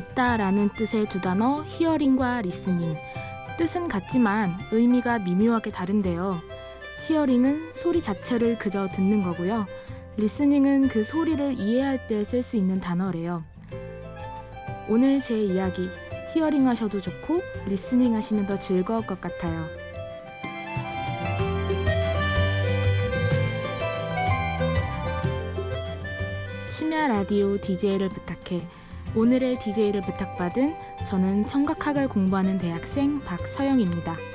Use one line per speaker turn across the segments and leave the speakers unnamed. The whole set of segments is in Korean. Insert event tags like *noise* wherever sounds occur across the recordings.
듣다라는 뜻의 두 단어 hearing과 listening. 뜻은 같지만 의미가 미묘하게 다른데요. hearing은 소리 자체를 그저 듣는 거고요. listening은 그 소리를 이해할 때 쓸 수 있는 단어래요. 오늘 제 이야기 hearing 하셔도 좋고 listening 하시면 더 즐거울 것 같아요. 심야 라디오 DJ를 부탁해 오늘의 DJ를 부탁받은 저는 청각학을 공부하는 대학생 박서영입니다.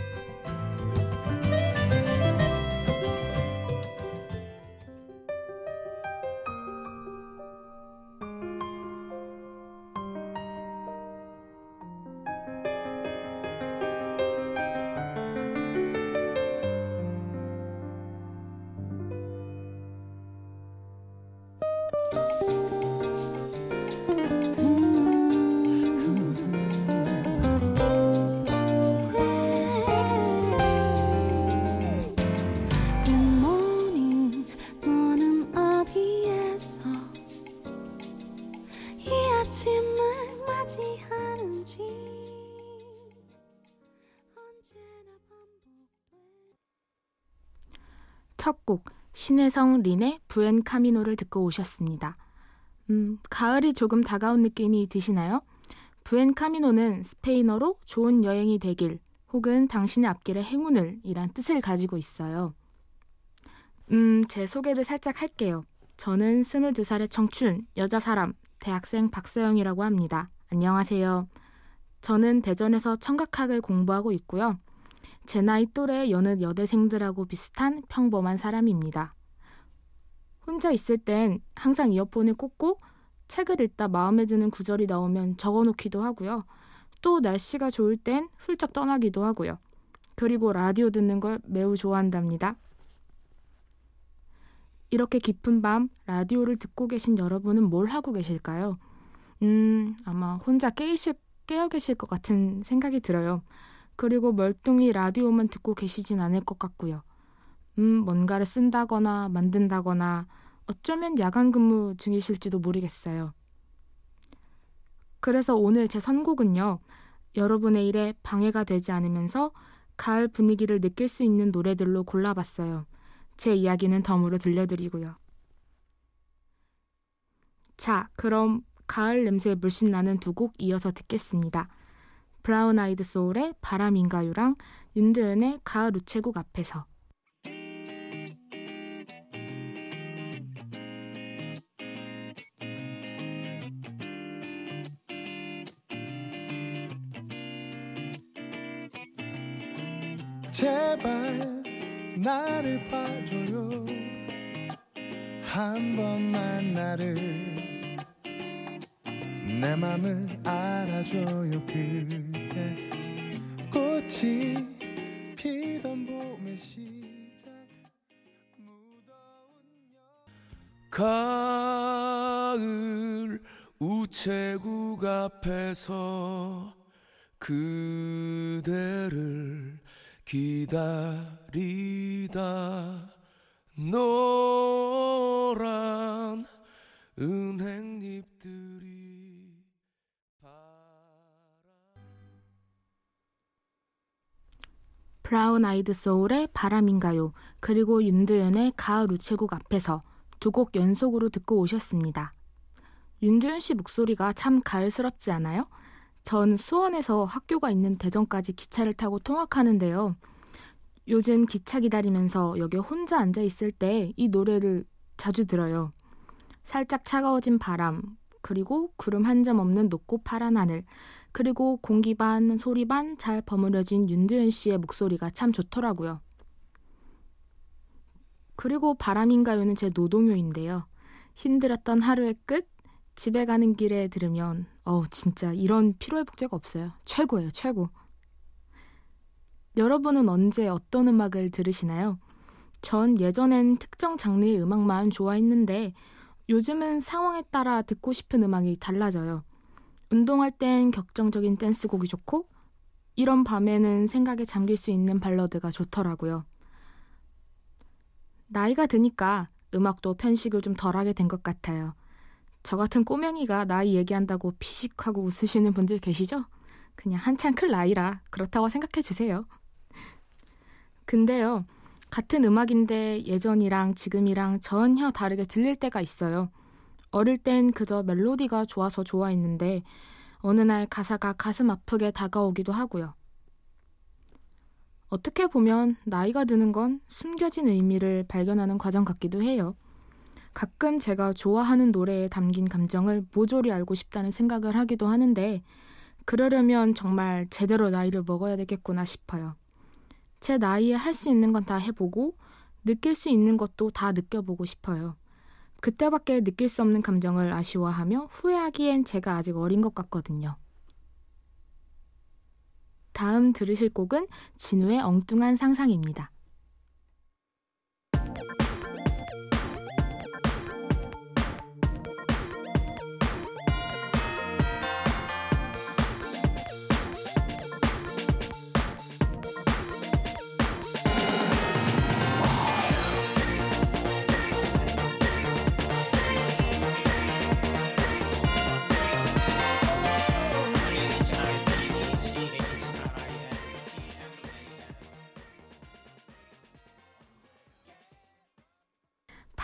신혜성 린의 부엔 카미노를 듣고 오셨습니다. 음, 가을이 조금 다가온 느낌이 드시나요? 부엔 카미노는 스페인어로 좋은 여행이 되길 혹은 당신의 앞길에 행운을 이란 뜻을 가지고 있어요. 음, 제 소개를 살짝 할게요. 저는 22살의 청춘, 여자 사람, 대학생 박서영이라고 합니다. 안녕하세요. 저는 대전에서 청각학을 공부하고 있고요. 제 나이 또래 여느 여대생들하고 비슷한 평범한 사람입니다. 혼자 있을 땐 항상 이어폰을 꽂고 책을 읽다 마음에 드는 구절이 나오면 적어놓기도 하고요. 또 날씨가 좋을 땐 훌쩍 떠나기도 하고요. 그리고 라디오 듣는 걸 매우 좋아한답니다. 이렇게 깊은 밤 라디오를 듣고 계신 여러분은 뭘 하고 계실까요? 음, 아마 혼자 깨이실, 깨어 계실 것 같은 생각이 들어요. 그리고 멀뚱히 라디오만 듣고 계시진 않을 것 같고요. 음, 뭔가를 쓴다거나 만든다거나 어쩌면 야간 근무 중이실지도 모르겠어요. 그래서 오늘 제 선곡은요. 여러분의 일에 방해가 되지 않으면서 가을 분위기를 느낄 수 있는 노래들로 골라봤어요. 제 이야기는 덤으로 들려드리고요. 자, 그럼 가을 냄새에 물씬 나는 두 곡 이어서 듣겠습니다. 브라운 아이드 소울의 바람인가요랑 윤도현의 가을 우체국 앞에서. 제발 나를 봐줘요. 한 번만 나를 내 맘을 알아줘요 그 가을 우체국 앞에서 그대를 기다리다 노란 은행잎들이 브라운 아이드 소울의 바람인가요? 그리고 윤도현의 가을 우체국 앞에서 두 곡 연속으로 듣고 오셨습니다. 윤도현 씨 목소리가 참 가을스럽지 않아요? 전 수원에서 학교가 있는 대전까지 기차를 타고 통학하는데요. 요즘 기차 기다리면서 여기 혼자 앉아 있을 때 이 노래를 자주 들어요. 살짝 차가워진 바람, 그리고 구름 한 점 없는 높고 파란 하늘, 그리고 공기 반, 소리 반 잘 버무려진 윤두현 씨의 목소리가 참 좋더라고요. 그리고 바람인가요는 제 노동요인데요. 힘들었던 하루의 끝, 집에 가는 길에 들으면, 어우, 진짜 이런 피로회복제가 없어요. 최고예요, 최고. 여러분은 언제 어떤 음악을 들으시나요? 전 예전엔 특정 장르의 음악만 좋아했는데, 요즘은 상황에 따라 듣고 싶은 음악이 달라져요. 운동할 땐 격정적인 댄스곡이 좋고 이런 밤에는 생각에 잠길 수 있는 발라드가 좋더라고요. 나이가 드니까 음악도 편식을 좀 덜하게 된 것 같아요. 저 같은 꼬맹이가 나이 얘기한다고 피식하고 웃으시는 분들 계시죠? 그냥 한참 클 나이라 그렇다고 생각해 주세요. 근데요, 같은 음악인데 예전이랑 지금이랑 전혀 다르게 들릴 때가 있어요. 어릴 땐 그저 멜로디가 좋아서 좋아했는데 어느 날 가사가 가슴 아프게 다가오기도 하고요. 어떻게 보면 나이가 드는 건 숨겨진 의미를 발견하는 과정 같기도 해요. 가끔 제가 좋아하는 노래에 담긴 감정을 모조리 알고 싶다는 생각을 하기도 하는데, 그러려면 정말 제대로 나이를 먹어야 되겠구나 싶어요. 제 나이에 할 수 있는 건 다 해보고, 느낄 수 있는 것도 다 느껴보고 싶어요. 그때밖에 느낄 수 없는 감정을 아쉬워하며 후회하기엔 제가 아직 어린 것 같거든요. 다음 들으실 곡은 진우의 엉뚱한 상상입니다.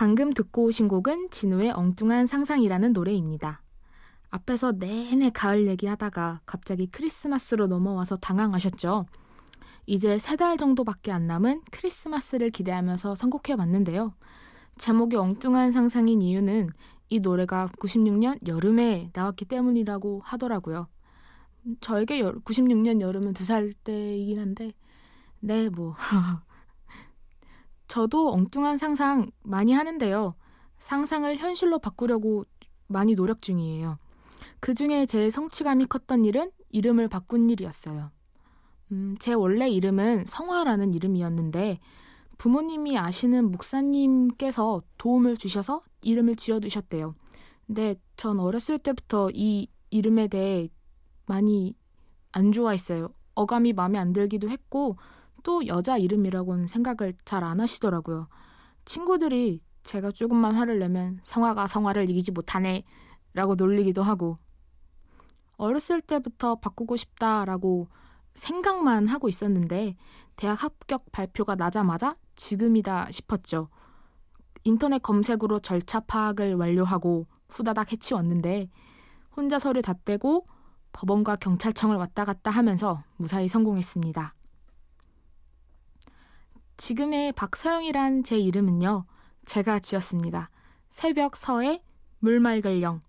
방금 듣고 오신 곡은 진우의 엉뚱한 상상이라는 노래입니다. 앞에서 내내 가을 얘기하다가 갑자기 크리스마스로 넘어와서 당황하셨죠? 이제 세 달 정도밖에 안 남은 크리스마스를 기대하면서 선곡해 봤는데요. 제목이 엉뚱한 상상인 이유는 이 노래가 96년 여름에 나왔기 때문이라고 하더라고요. 저에게 96년 여름은 두 살 때이긴 한데, 네, 뭐. *laughs* 저도 엉뚱한 상상 많이 하는데요. 상상을 현실로 바꾸려고 많이 노력 중이에요. 그 중에 제일 성취감이 컸던 일은 이름을 바꾼 일이었어요. 음, 제 원래 이름은 성화라는 이름이었는데 부모님이 아시는 목사님께서 도움을 주셔서 이름을 지어두셨대요. 근데 전 어렸을 때부터 이 이름에 대해 많이 안 좋아했어요. 어감이 마음에 안 들기도 했고 또 여자 이름이라고는 생각을 잘 안 하시더라고요. 친구들이 제가 조금만 화를 내면 성화가 성화를 이기지 못하네 라고 놀리기도 하고 어렸을 때부터 바꾸고 싶다라고 생각만 하고 있었는데 대학 합격 발표가 나자마자 지금이다 싶었죠. 인터넷 검색으로 절차 파악을 완료하고 후다닥 해치웠는데 혼자 서류 다 떼고 법원과 경찰청을 왔다 갔다 하면서 무사히 성공했습니다. 지금의 박서영이란 제 이름은요, 제가 지었습니다. 새벽 서에 물맑을령.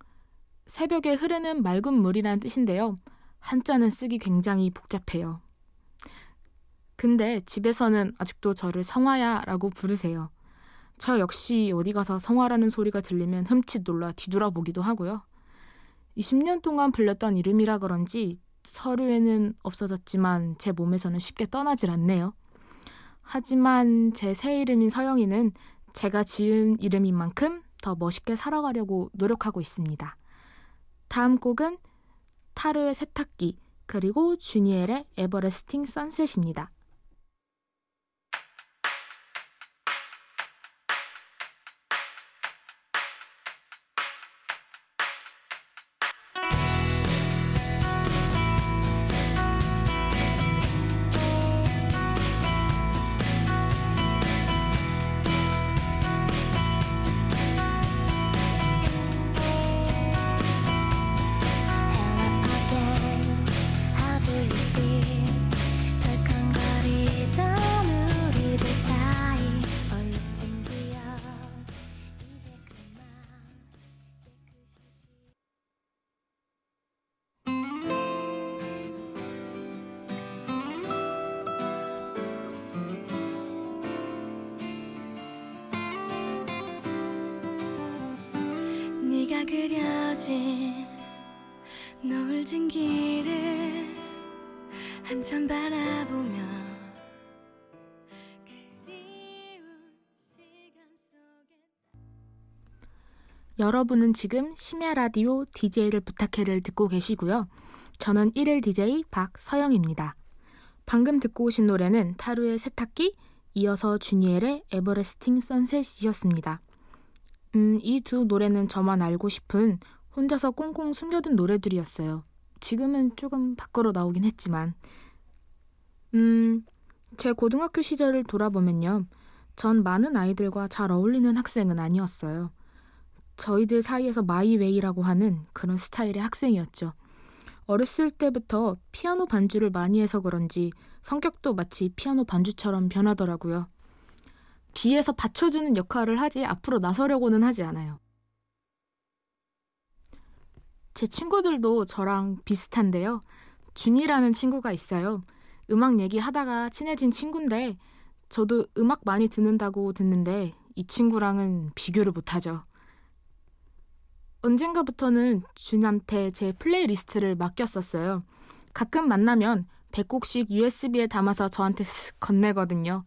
새벽에 흐르는 맑은 물이란 뜻인데요. 한자는 쓰기 굉장히 복잡해요. 근데 집에서는 아직도 저를 성화야라고 부르세요. 저 역시 어디 가서 성화라는 소리가 들리면 흠칫 놀라 뒤돌아보기도 하고요. 20년 동안 불렸던 이름이라 그런지 서류에는 없어졌지만 제 몸에서는 쉽게 떠나질 않네요. 하지만 제 새 이름인 서영이는 제가 지은 이름인 만큼 더 멋있게 살아가려고 노력하고 있습니다. 다음 곡은 타르의 세탁기 그리고 주니엘의 에버레스팅 선셋입니다. 진 노을 진 길을 한참 바라보며 여러분은 지금 심야 라디오 DJ를 부탁해를 듣고 계시고요. 저는 1일 DJ 박서영입니다. 방금 듣고 오신 노래는 타루의 세탁기, 이어서 주니엘의 에버레스팅 선셋이었습니다. 음, 이 두 노래는 저만 알고 싶은 혼자서 꽁꽁 숨겨둔 노래들이었어요. 지금은 조금 밖으로 나오긴 했지만. 음, 제 고등학교 시절을 돌아보면요. 전 많은 아이들과 잘 어울리는 학생은 아니었어요. 저희들 사이에서 마이웨이라고 하는 그런 스타일의 학생이었죠. 어렸을 때부터 피아노 반주를 많이 해서 그런지 성격도 마치 피아노 반주처럼 변하더라고요. 뒤에서 받쳐주는 역할을 하지 앞으로 나서려고는 하지 않아요. 제 친구들도 저랑 비슷한데요. 준이라는 친구가 있어요. 음악 얘기하다가 친해진 친구인데 저도 음악 많이 듣는다고 듣는데 이 친구랑은 비교를 못하죠. 언젠가부터는 준한테 제 playlist를 맡겼었어요. 가끔 만나면 100곡씩 USB에 담아서 저한테 쓱 건네거든요.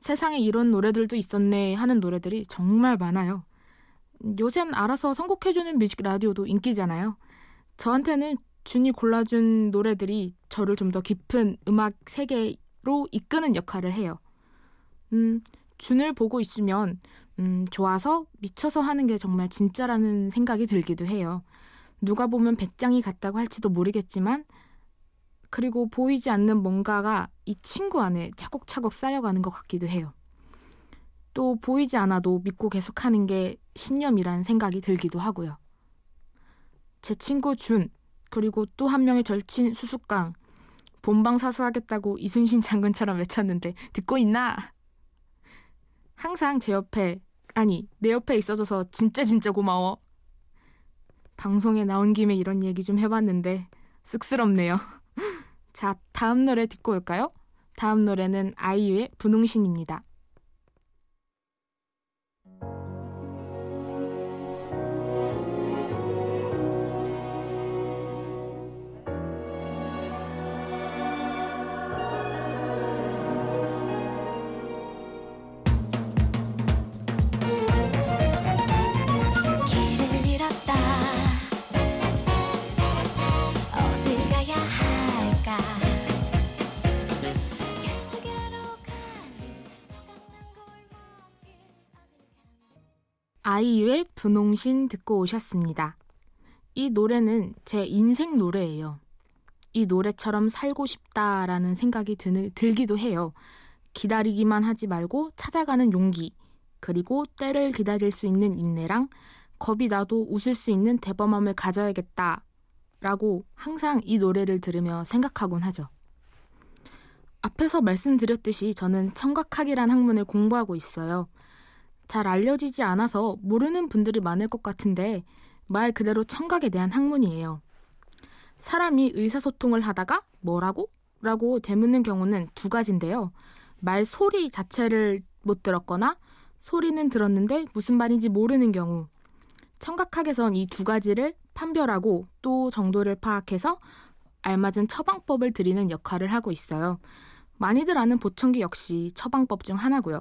세상에 이런 노래들도 있었네 하는 노래들이 정말 많아요. 요샌 알아서 선곡해주는 뮤직 라디오도 인기잖아요. 저한테는 준이 골라준 노래들이 저를 좀 더 깊은 음악 세계로 이끄는 역할을 해요. 음, 준을 보고 있으면 음, 좋아서 미쳐서 하는 게 정말 진짜라는 생각이 들기도 해요. 누가 보면 배짱이 같다고 할지도 모르겠지만, 그리고 보이지 않는 뭔가가 이 친구 안에 차곡차곡 쌓여가는 것 같기도 해요. 또 보이지 않아도 믿고 계속하는 게 신념이란 생각이 들기도 하고요. 제 친구 준, 그리고 또 한 명의 절친 수수깡, 본방 사수하겠다고 이순신 장군처럼 외쳤는데 듣고 있나? 항상 제 옆에, 아니, 내 옆에 있어줘서 진짜 진짜 고마워. 방송에 나온 김에 이런 얘기 좀 해봤는데 쑥스럽네요. *laughs* 자, 다음 노래 듣고 올까요? 다음 노래는 아이유의 분홍신입니다. 아이유의 분홍신 듣고 오셨습니다. 이 노래는 제 인생 노래예요. 이 노래처럼 살고 싶다라는 생각이 드는, 들기도 해요. 기다리기만 하지 말고 찾아가는 용기, 그리고 때를 기다릴 수 있는 인내랑 겁이 나도 웃을 수 있는 대범함을 가져야겠다. 라고 항상 이 노래를 들으며 생각하곤 하죠. 앞에서 말씀드렸듯이 저는 청각학이란 학문을 공부하고 있어요. 잘 알려지지 않아서 모르는 분들이 많을 것 같은데 말 그대로 청각에 대한 학문이에요. 사람이 의사소통을 하다가 뭐라고? 라고 되묻는 경우는 두 가지인데요. 말 소리 자체를 못 들었거나 소리는 들었는데 무슨 말인지 모르는 경우. 청각학에선 이 두 가지를 판별하고 또 정도를 파악해서 알맞은 처방법을 드리는 역할을 하고 있어요. 많이들 아는 보청기 역시 처방법 중 하나고요.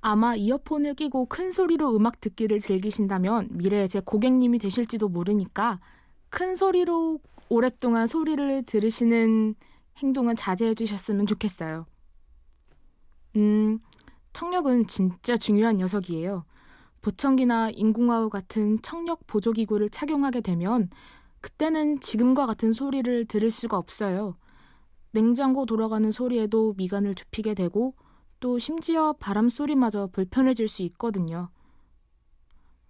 아마 이어폰을 끼고 큰 소리로 음악 듣기를 즐기신다면 미래에 제 고객님이 되실지도 모르니까 큰 소리로 오랫동안 소리를 들으시는 행동은 자제해 주셨으면 좋겠어요. 음, 청력은 진짜 중요한 녀석이에요. 보청기나 인공화우 같은 청력 보조기구를 착용하게 되면 그때는 지금과 같은 소리를 들을 수가 없어요. 냉장고 돌아가는 소리에도 미간을 좁히게 되고 또 심지어 바람 소리마저 불편해질 수 있거든요.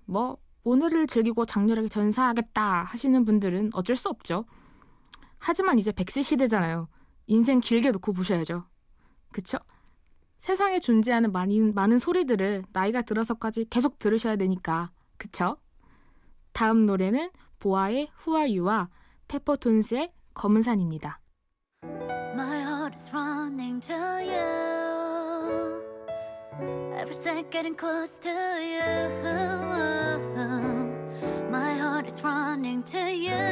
뭐 오늘을 즐기고 장렬하게 전사하겠다 하시는 분들은 어쩔 수 없죠. 하지만 이제 백세 시대잖아요. 인생 길게 놓고 보셔야죠. 그쵸? 세상에 존재하는 많은, 많은 소리들을 나이가 들어서까지 계속 들으셔야 되니까. 그쵸? 다음 노래는 보아의 후아유와 페퍼톤스의 검은 산입니다. My heart is running to you. Every second getting close to you. My heart is running to you.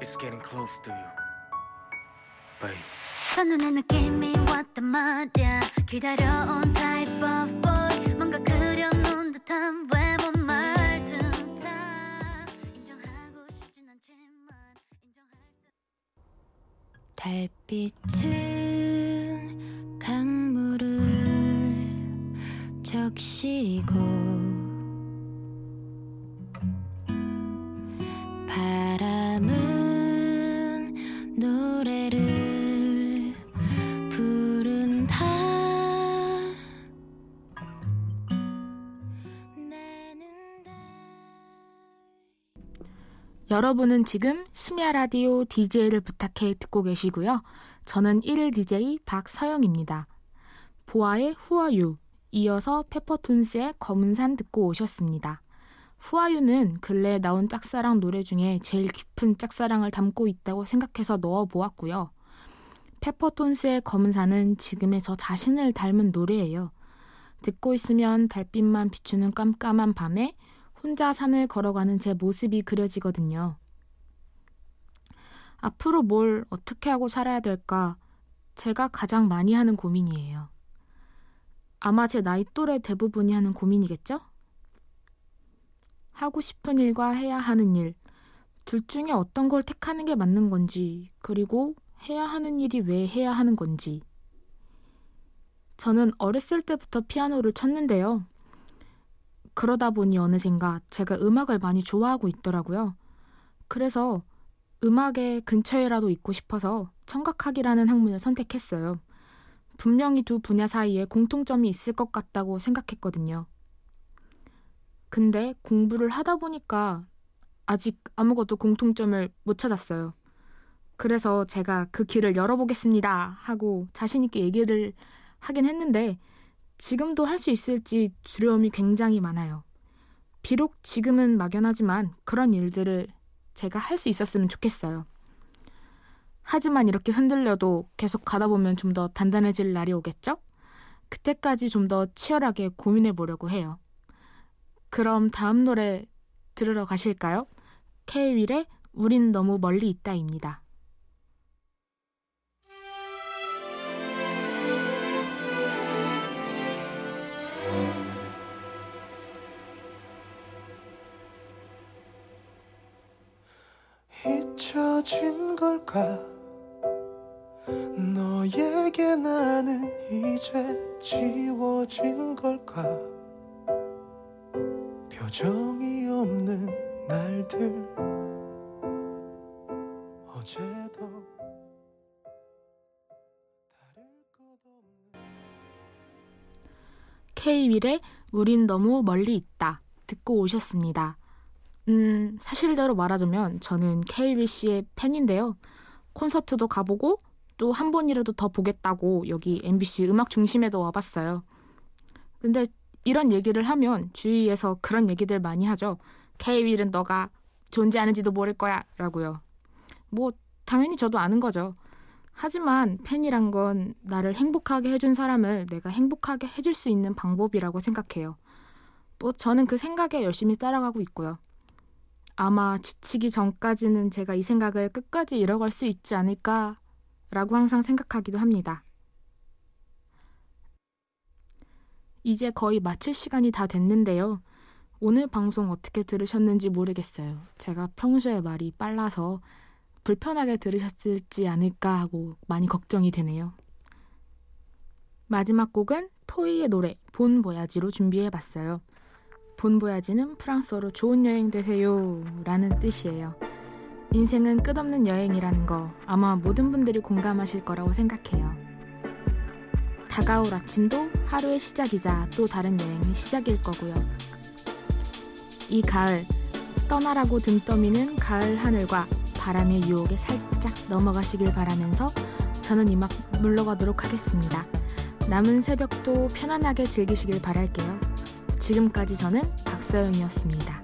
It's getting close to you, babe. 첫눈에 느낌이 왔단 말야 기다려온 type of boy 뭔가 그려놓은 듯한 외모 말투 다 인정하고 싶진 않지만 인정할 수 달빛은 강물을
푹 쉬고 바람은 노래를 부른다
여러분은 지금 심야 라디오 DJ를 부탁해 듣고 계시고요. 저는 1일 DJ 박서영입니다. 보아의 후아유, 이어서 페퍼톤스의 검은산 듣고 오셨습니다. 후아유는 근래에 나온 짝사랑 노래 중에 제일 깊은 짝사랑을 담고 있다고 생각해서 넣어 보았고요. 페퍼톤스의 검은산은 지금의 저 자신을 닮은 노래예요. 듣고 있으면 달빛만 비추는 깜깜한 밤에 혼자 산을 걸어가는 제 모습이 그려지거든요. 앞으로 뭘 어떻게 하고 살아야 될까? 제가 가장 많이 하는 고민이에요. 아마 제 나이 또래 대부분이 하는 고민이겠죠? 하고 싶은 일과 해야 하는 일, 둘 중에 어떤 걸 택하는 게 맞는 건지, 그리고 해야 하는 일이 왜 해야 하는 건지. 저는 어렸을 때부터 피아노를 쳤는데요. 그러다 보니 어느샌가 제가 음악을 많이 좋아하고 있더라고요. 그래서 음악의 근처에라도 있고 싶어서 청각학이라는 학문을 선택했어요. 분명히 두 분야 사이에 공통점이 있을 것 같다고 생각했거든요. 근데 공부를 하다 보니까 아직 아무것도 공통점을 못 찾았어요. 그래서 제가 그 길을 열어보겠습니다 하고 자신있게 얘기를 하긴 했는데 지금도 할 수 있을지 두려움이 굉장히 많아요. 비록 지금은 막연하지만 그런 일들을 제가 할 수 있었으면 좋겠어요. 하지만 이렇게 흔들려도 계속 가다 보면 좀 더 단단해질 날이 오겠죠? 그때까지 좀 더 치열하게 고민해 보려고 해요. 그럼 다음 노래 들으러 가실까요? K-윌의 우린 너무 멀리 있다입니다.
잊혀진 걸까 너에게 나는 이제 지워진 걸까 표정이 없는 날들 어제도
K-윌의 우린 너무 멀리 있다 듣고 오셨습니다. 음, 사실대로 말하자면 저는 K-윌 씨의 팬인데요. 콘서트도 가보고 또 한 번이라도 더 보겠다고 여기 MBC 음악 중심에도 와봤어요. 근데 이런 얘기를 하면 주위에서 그런 얘기들 많이 하죠. K-윌은 너가 존재하는지도 모를 거야 라고요. 뭐 당연히 저도 아는 거죠. 하지만 팬이란 건 나를 행복하게 해준 사람을 내가 행복하게 해줄 수 있는 방법이라고 생각해요. 뭐 저는 그 생각에 열심히 따라가고 있고요. 아마 지치기 전까지는 제가 이 생각을 끝까지 이뤄갈 수 있지 않을까 라고 항상 생각하기도 합니다. 이제 거의 마칠 시간이 다 됐는데요. 오늘 방송 어떻게 들으셨는지 모르겠어요. 제가 평소에 말이 빨라서 불편하게 들으셨을지 않을까 하고 많이 걱정이 되네요. 마지막 곡은 토이의 노래 본 보야지로 준비해 봤어요. 본 보야지는 프랑스어로 좋은 여행 되세요 라는 뜻이에요. 인생은 끝없는 여행이라는 거 아마 모든 분들이 공감하실 거라고 생각해요. 다가올 아침도 하루의 시작이자 또 다른 여행의 시작일 거고요. 이 가을, 떠나라고 등 떠미는 가을 하늘과 바람의 유혹에 살짝 넘어가시길 바라면서 저는 이만 물러가도록 하겠습니다. 남은 새벽도 편안하게 즐기시길 바랄게요. 지금까지 저는 박서영이었습니다.